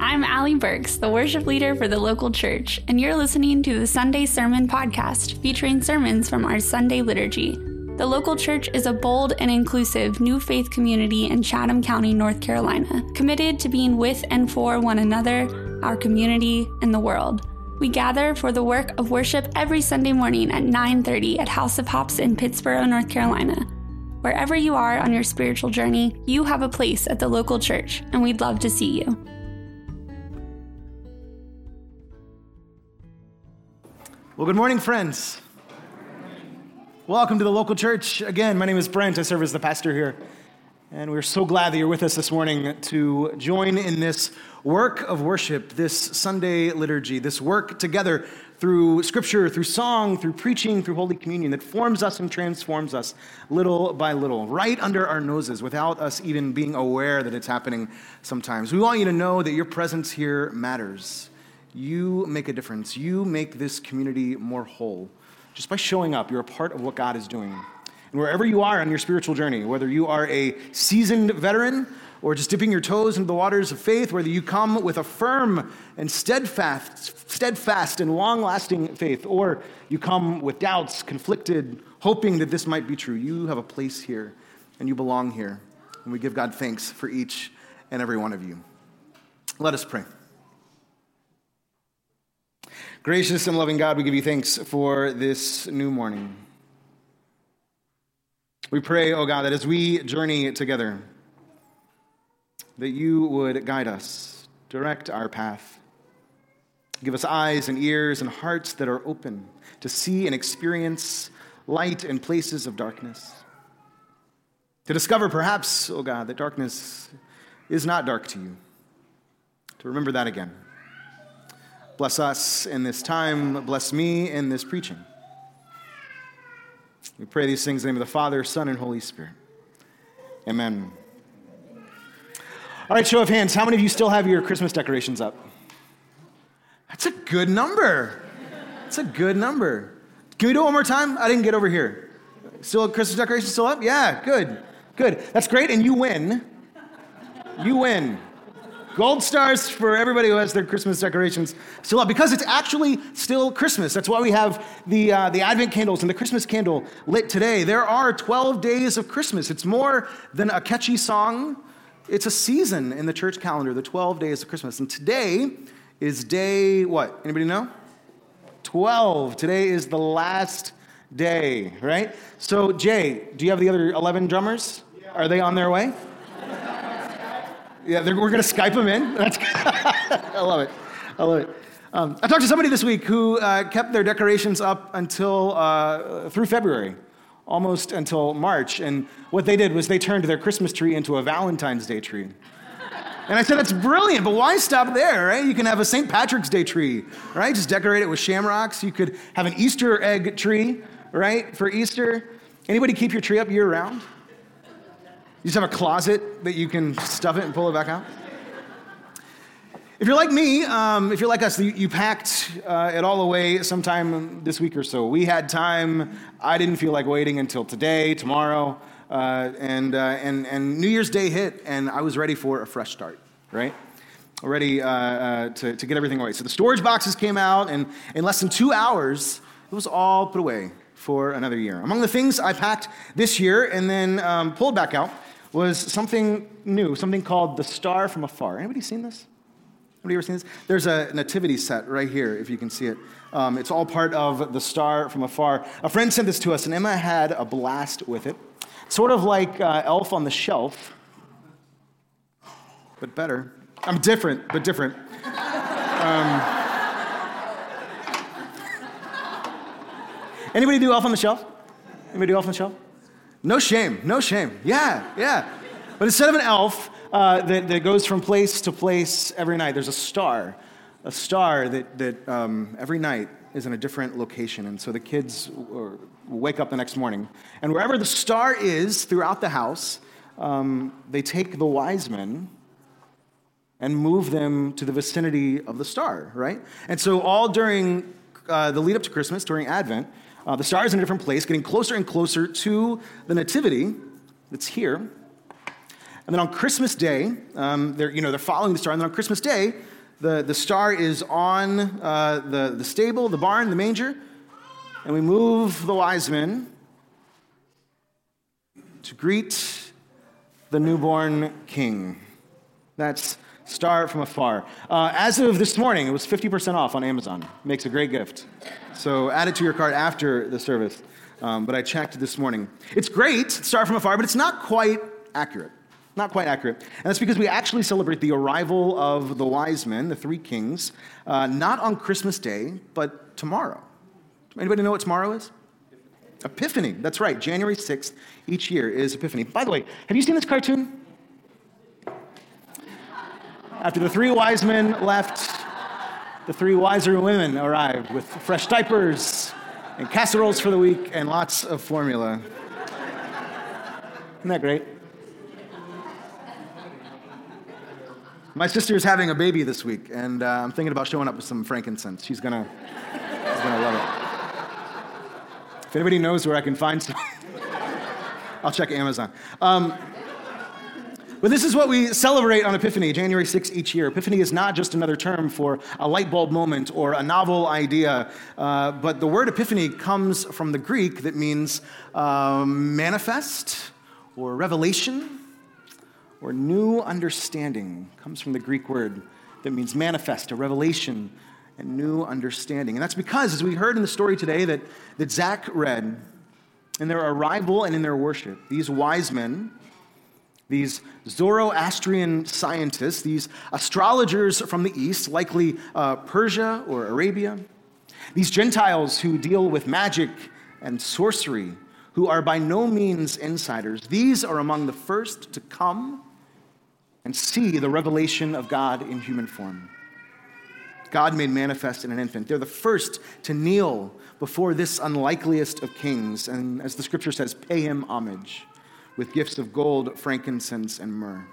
I'm Allie Burks, the worship leader for the local church, and you're listening to the Sunday Sermon Podcast featuring sermons from our Sunday liturgy. The local church is a bold and inclusive new faith community in Chatham County, North Carolina, committed to being with and for one another, our community, and the world. We gather for the work of worship every Sunday morning at 9:30 at House of Hops in Pittsboro, North Carolina. Wherever you are on your spiritual journey, you have a place at the local church, and we'd love to see you. Well, good morning, friends. Welcome to the local church. Again, my name is Brent. I serve as the pastor here. And we're so glad that you're with us this morning to join in this work of worship, this Sunday liturgy, this work together through scripture, through song, through preaching, through Holy Communion that forms us and transforms us little by little, right under our noses, without us even being aware that it's happening sometimes. We want you to know that your presence here matters. You make a difference. You make this community more whole. Just by showing up, you're a part of what God is doing. And wherever you are on your spiritual journey, whether you are a seasoned veteran or just dipping your toes into the waters of faith, whether you come with a firm and steadfast, steadfast and long-lasting faith, or you come with doubts, conflicted, hoping that this might be true, you have a place here and you belong here. And we give God thanks for each and every one of you. Let us pray. Gracious and loving God, we give you thanks for this new morning. We pray, oh God, that as we journey together, that you would guide us, direct our path. Give us eyes and ears and hearts that are open to see and experience light in places of darkness. To discover, perhaps, oh God, that darkness is not dark to you. To remember that again. Bless us in this time. Bless me in this preaching. We pray these things in the name of the Father, Son, and Holy Spirit. Amen. All right, show of hands. How many of you still have your Christmas decorations up? That's a good number. That's a good number. Can we do it one more time? I didn't get over here. Still Christmas decorations still up? Yeah, good. Good. That's great, and you win. You win. Gold stars for everybody who has their Christmas decorations still up because it's actually still Christmas. That's why we have the, uh, the Advent candles and the Christmas candle lit today. There are 12 days of Christmas. It's more than a catchy song, it's a season in the church calendar, the 12 days of Christmas. And today is day what? Anybody know? 12. Today is the last day, right? So, Jay, do you have the other 11 drummers? Are they on their way? Yeah, we're going to Skype them in. That's I love it. I love it. Um, I talked to somebody this week who uh, kept their decorations up until uh, through February, almost until March. And what they did was they turned their Christmas tree into a Valentine's Day tree. And I said, that's brilliant, but why stop there, right? You can have a St. Patrick's Day tree, right? Just decorate it with shamrocks. You could have an Easter egg tree, right, for Easter. Anybody keep your tree up year round? You just have a closet that you can stuff it and pull it back out. If you're like me, um, if you're like us, you, you packed uh, it all away sometime this week or so. We had time. I didn't feel like waiting until today, tomorrow, uh, and, uh, and, and New Year's Day hit, and I was ready for a fresh start, right? Ready uh, uh, to, to get everything away. So the storage boxes came out, and in less than two hours, it was all put away for another year. Among the things I packed this year and then um, pulled back out was something new, something called The Star from Afar. Anybody seen this? Anybody ever seen this? There's a nativity set right here, if you can see it. Um, it's all part of The Star from Afar. A friend sent this to us, and Emma had a blast with it. Sort of like uh, Elf on the Shelf, but better. I'm different, but different. Um, anybody do Elf on the Shelf? Anybody do Elf on the Shelf? No shame, no shame. Yeah, yeah. But instead of an elf uh, that, that goes from place to place every night, there's a star. A star that, that um, every night is in a different location. And so the kids wake up the next morning. And wherever the star is throughout the house, um, they take the wise men and move them to the vicinity of the star, right? And so all during uh, the lead up to Christmas, during Advent, uh, the star is in a different place, getting closer and closer to the nativity that's here. And then on Christmas Day, um, they're, you know, they're following the star. And then on Christmas Day, the, the star is on uh, the, the stable, the barn, the manger. And we move the wise men to greet the newborn king. That's Star from Afar. Uh, as of this morning, it was 50% off on Amazon. Makes a great gift. So add it to your cart after the service. Um, but I checked this morning. It's great, Star from Afar, but it's not quite accurate. Not quite accurate. And that's because we actually celebrate the arrival of the wise men, the three kings, uh, not on Christmas Day, but tomorrow. Anybody know what tomorrow is? Epiphany. That's right. January 6th each year is Epiphany. By the way, have you seen this cartoon? After the three wise men left, the three wiser women arrived with fresh diapers and casseroles for the week and lots of formula. Isn't that great? My sister is having a baby this week, and uh, I'm thinking about showing up with some frankincense. She's gonna, she's gonna love it. If anybody knows where I can find some, I'll check Amazon. Um, but this is what we celebrate on Epiphany, January 6th each year. Epiphany is not just another term for a light bulb moment or a novel idea, uh, but the word epiphany comes from the Greek that means um, manifest or revelation or new understanding comes from the Greek word that means manifest, a revelation, and new understanding. And that's because, as we heard in the story today that, that Zach read, in their arrival and in their worship, these wise men, these Zoroastrian scientists, these astrologers from the East, likely uh, Persia or Arabia, these Gentiles who deal with magic and sorcery, who are by no means insiders, these are among the first to come and see the revelation of God in human form. God made manifest in an infant. They're the first to kneel before this unlikeliest of kings, and as the scripture says, pay him homage with gifts of gold, frankincense, and myrrh.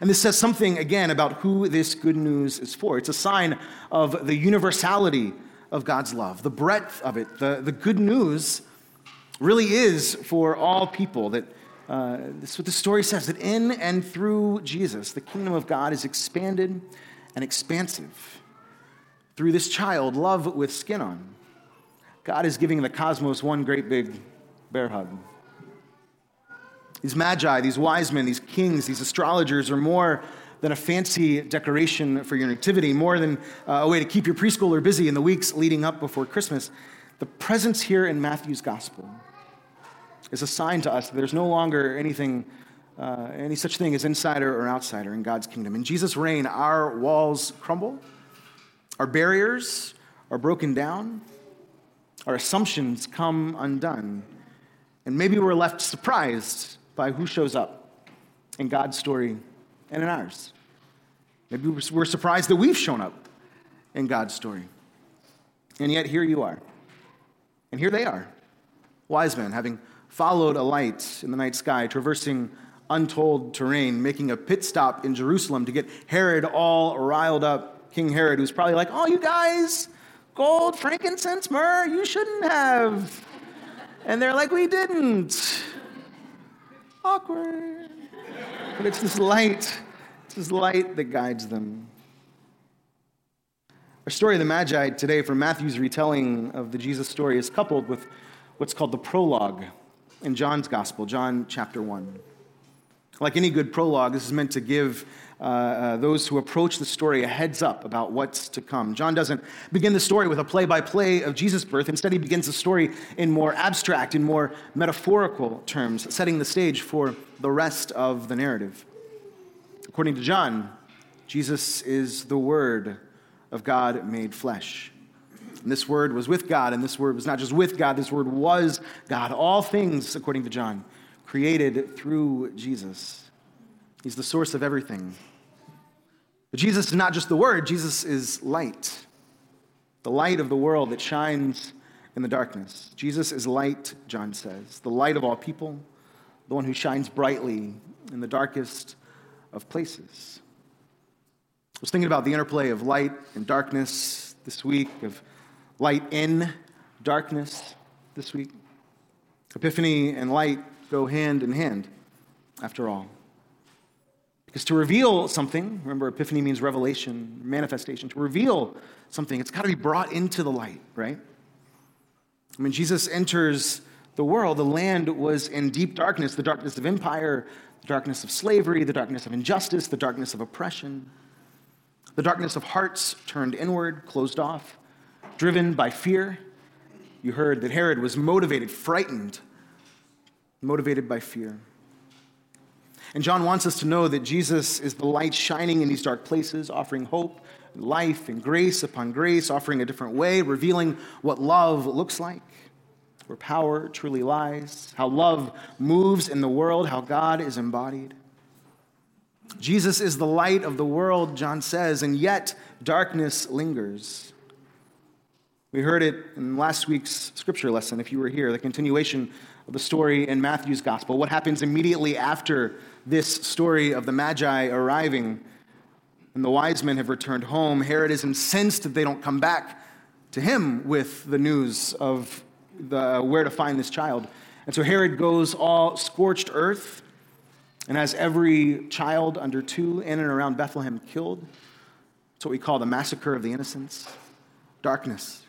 And this says something, again, about who this good news is for. It's a sign of the universality of God's love, the breadth of it. The, the good news really is for all people that uh, this is what the story says that in and through Jesus, the kingdom of God is expanded and expansive. Through this child, love with skin on, God is giving the cosmos one great big bear hug. These magi, these wise men, these kings, these astrologers are more than a fancy decoration for your nativity, more than uh, a way to keep your preschooler busy in the weeks leading up before Christmas. The presence here in Matthew's gospel is a sign to us that there's no longer anything, uh, any such thing as insider or outsider in God's kingdom. In Jesus' reign, our walls crumble, our barriers are broken down, our assumptions come undone, and maybe we're left surprised by who shows up in God's story and in ours. Maybe we're surprised that we've shown up in God's story. And yet, here you are. And here they are, wise men, having followed a light in the night sky, traversing untold terrain, making a pit stop in Jerusalem to get Herod all riled up. King Herod, who's probably like, Oh, you guys, gold, frankincense, myrrh, you shouldn't have. And they're like, We didn't awkward. But it's this light, it's this light that guides them. Our story of the Magi today from Matthew's retelling of the Jesus story is coupled with what's called the prologue in John's Gospel, John chapter 1. Like any good prologue, this is meant to give uh, uh, those who approach the story a heads up about what's to come. John doesn't begin the story with a play by play of Jesus' birth. Instead, he begins the story in more abstract, in more metaphorical terms, setting the stage for the rest of the narrative. According to John, Jesus is the Word of God made flesh. And this Word was with God, and this Word was not just with God, this Word was God. All things, according to John, created through Jesus. He's the source of everything. But Jesus is not just the Word, Jesus is light, the light of the world that shines in the darkness. Jesus is light, John says, the light of all people, the one who shines brightly in the darkest of places. I was thinking about the interplay of light and darkness this week, of light in darkness this week. Epiphany and light go hand in hand, after all. Because to reveal something, remember, epiphany means revelation, manifestation. To reveal something, it's got to be brought into the light, right? I mean, Jesus enters the world. The land was in deep darkness the darkness of empire, the darkness of slavery, the darkness of injustice, the darkness of oppression, the darkness of hearts turned inward, closed off, driven by fear. You heard that Herod was motivated, frightened, motivated by fear. And John wants us to know that Jesus is the light shining in these dark places, offering hope, life, and grace upon grace, offering a different way, revealing what love looks like, where power truly lies, how love moves in the world, how God is embodied. Jesus is the light of the world, John says, and yet darkness lingers. We heard it in last week's scripture lesson, if you were here, the continuation the story in Matthew's gospel. What happens immediately after this story of the Magi arriving and the wise men have returned home, Herod is incensed that they don't come back to him with the news of the, where to find this child. And so Herod goes all scorched earth and has every child under two in and around Bethlehem killed. It's what we call the massacre of the innocents, darkness.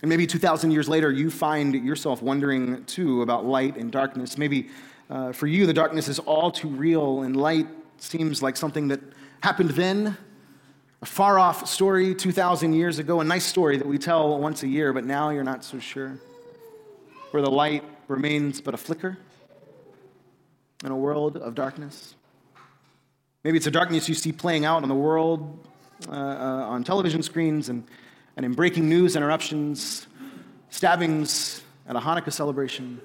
And maybe 2,000 years later, you find yourself wondering too about light and darkness. Maybe uh, for you, the darkness is all too real, and light seems like something that happened then, a far off story 2,000 years ago, a nice story that we tell once a year, but now you're not so sure. Where the light remains but a flicker in a world of darkness. Maybe it's a darkness you see playing out in the world, uh, uh, on television screens, and, and in breaking news interruptions, stabbings at a Hanukkah celebration.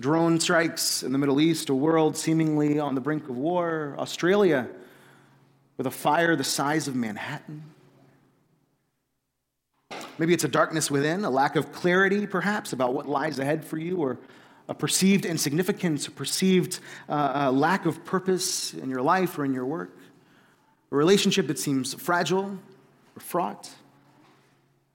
Drone strikes in the Middle East, a world seemingly on the brink of war, Australia with a fire the size of Manhattan. Maybe it's a darkness within, a lack of clarity, perhaps, about what lies ahead for you, or a perceived insignificance, a perceived uh, lack of purpose in your life or in your work, a relationship that seems fragile fraught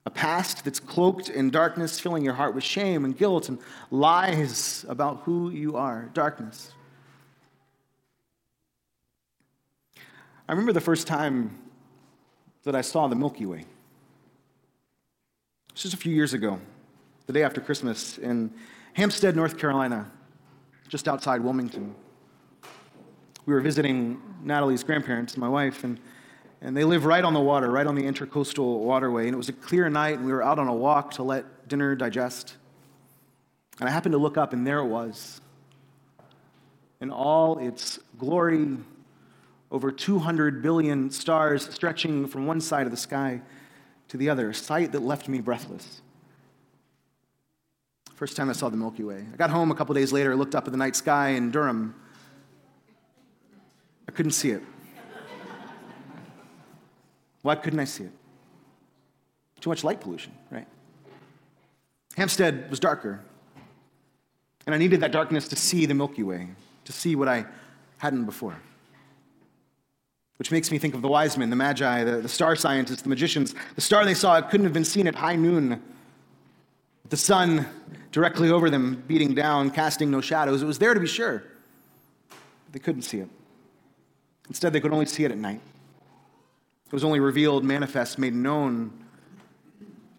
a past that's cloaked in darkness, filling your heart with shame and guilt and lies about who you are. Darkness. I remember the first time that I saw the Milky Way. This was a few years ago, the day after Christmas, in Hampstead, North Carolina, just outside Wilmington. We were visiting Natalie's grandparents, my wife, and and they live right on the water, right on the intercoastal waterway. And it was a clear night, and we were out on a walk to let dinner digest. And I happened to look up, and there it was. In all its glory, over 200 billion stars stretching from one side of the sky to the other, a sight that left me breathless. First time I saw the Milky Way. I got home a couple days later, looked up at the night sky in Durham. I couldn't see it. Why couldn't I see it? Too much light pollution, right? Hampstead was darker. And I needed that darkness to see the Milky Way, to see what I hadn't before. Which makes me think of the wise men, the magi, the, the star scientists, the magicians. The star they saw couldn't have been seen at high noon. The sun directly over them, beating down, casting no shadows. It was there to be sure. But they couldn't see it. Instead, they could only see it at night. It was only revealed, manifest, made known.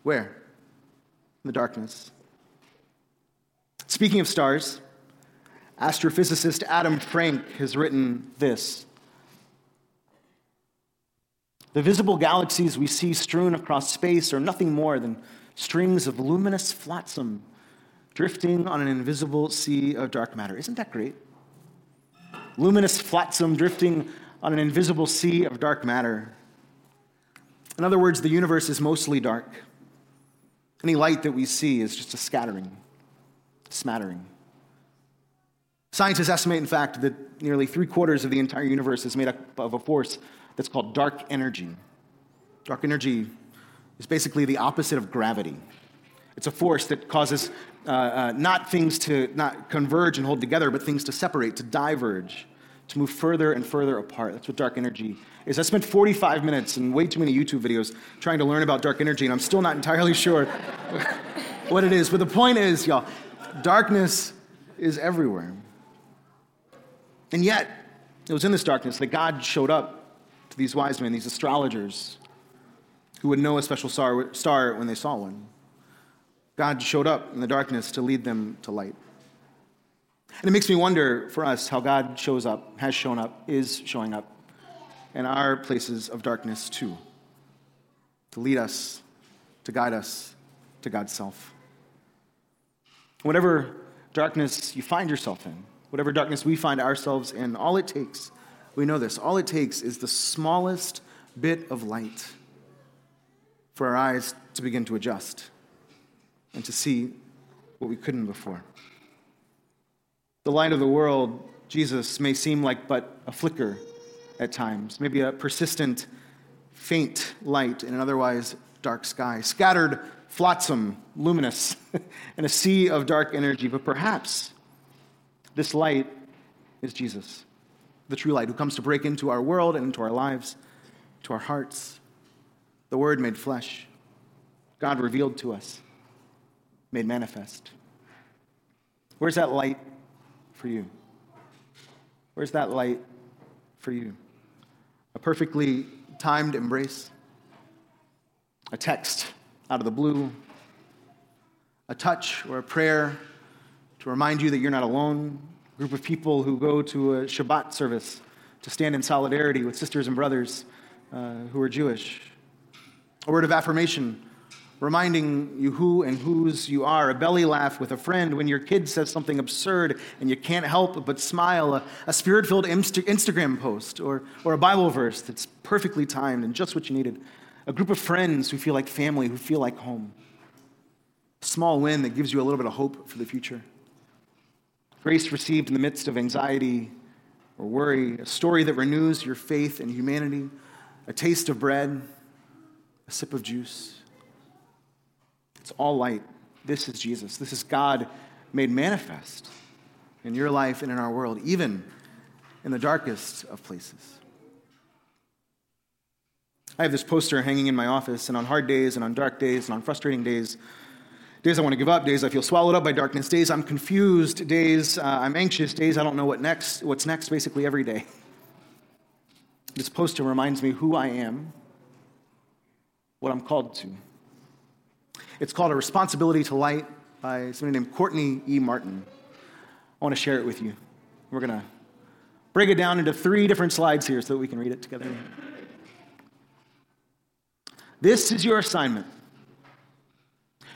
Where? In the darkness. Speaking of stars, astrophysicist Adam Frank has written this The visible galaxies we see strewn across space are nothing more than strings of luminous flotsam drifting on an invisible sea of dark matter. Isn't that great? Luminous flotsam drifting on an invisible sea of dark matter. In other words, the universe is mostly dark. Any light that we see is just a scattering, smattering. Scientists estimate, in fact, that nearly three quarters of the entire universe is made up of a force that's called dark energy. Dark energy is basically the opposite of gravity. It's a force that causes uh, uh, not things to not converge and hold together, but things to separate, to diverge to move further and further apart. That's what dark energy is. I spent 45 minutes and way too many YouTube videos trying to learn about dark energy, and I'm still not entirely sure what it is. But the point is, y'all, darkness is everywhere. And yet, it was in this darkness that God showed up to these wise men, these astrologers, who would know a special star, when they saw one. God showed up in the darkness to lead them to light. And it makes me wonder for us how God shows up, has shown up, is showing up in our places of darkness too, to lead us, to guide us to God's self. Whatever darkness you find yourself in, whatever darkness we find ourselves in, all it takes, we know this, all it takes is the smallest bit of light for our eyes to begin to adjust and to see what we couldn't before. The light of the world, Jesus, may seem like but a flicker at times, maybe a persistent, faint light in an otherwise dark sky, scattered flotsam, luminous, in a sea of dark energy. But perhaps this light is Jesus, the true light, who comes to break into our world and into our lives, to our hearts. The Word made flesh, God revealed to us, made manifest. Where's that light for you? Where's that light for you? A perfectly timed embrace, a text out of the blue, a touch or a prayer to remind you that you're not alone, a group of people who go to a Shabbat service to stand in solidarity with sisters and brothers uh, who are Jewish, a word of affirmation reminding you who and whose you are, a belly laugh with a friend when your kid says something absurd and you can't help but smile, a, a spirit filled Insta- Instagram post, or, or a Bible verse that's perfectly timed and just what you needed, a group of friends who feel like family, who feel like home, a small win that gives you a little bit of hope for the future. Grace received in the midst of anxiety or worry, a story that renews your faith in humanity, a taste of bread, a sip of juice. It's all light. This is Jesus. This is God made manifest in your life and in our world, even in the darkest of places. I have this poster hanging in my office, and on hard days, and on dark days, and on frustrating days, days I want to give up, days I feel swallowed up by darkness, days I'm confused, days uh, I'm anxious, days I don't know what next, what's next, basically every day. This poster reminds me who I am, what I'm called to. It's called A Responsibility to Light by somebody named Courtney E. Martin. I want to share it with you. We're going to break it down into three different slides here so that we can read it together. This is your assignment.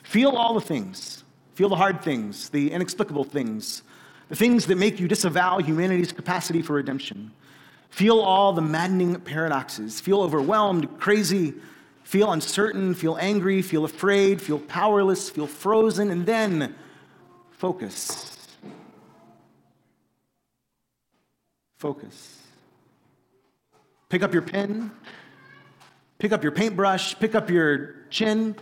Feel all the things. Feel the hard things, the inexplicable things, the things that make you disavow humanity's capacity for redemption. Feel all the maddening paradoxes. Feel overwhelmed, crazy, feel uncertain, feel angry, feel afraid, feel powerless, feel frozen, and then focus. Focus. Pick up your pen, pick up your paintbrush, pick up your chin.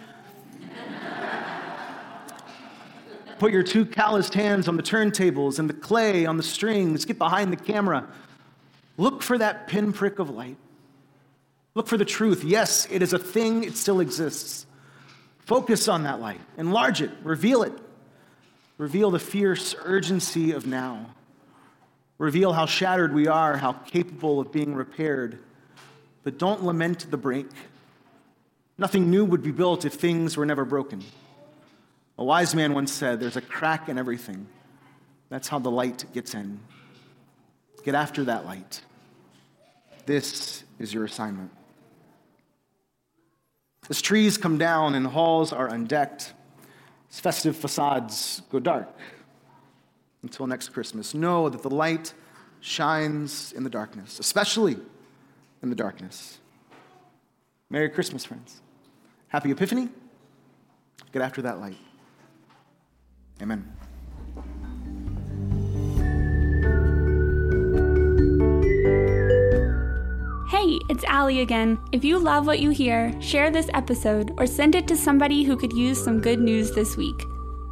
Put your two calloused hands on the turntables and the clay on the strings. Get behind the camera. Look for that pinprick of light. Look for the truth. Yes, it is a thing, it still exists. Focus on that light, enlarge it, reveal it. Reveal the fierce urgency of now. Reveal how shattered we are, how capable of being repaired. But don't lament the break. Nothing new would be built if things were never broken. A wise man once said, There's a crack in everything. That's how the light gets in. Get after that light. This is your assignment. As trees come down and halls are undecked, as festive facades go dark until next Christmas, know that the light shines in the darkness, especially in the darkness. Merry Christmas, friends. Happy Epiphany. Get after that light. Amen. Hey, it's Allie again. If you love what you hear, share this episode or send it to somebody who could use some good news this week.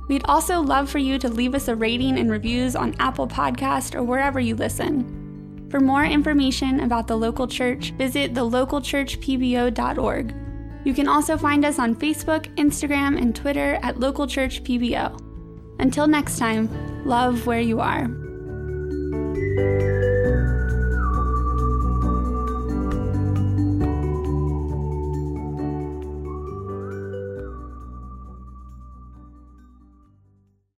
We'd also love for you to leave us a rating and reviews on Apple Podcast or wherever you listen. For more information about the local church, visit thelocalchurchpbo.org. You can also find us on Facebook, Instagram, and Twitter at localchurchpbo. Until next time, love where you are.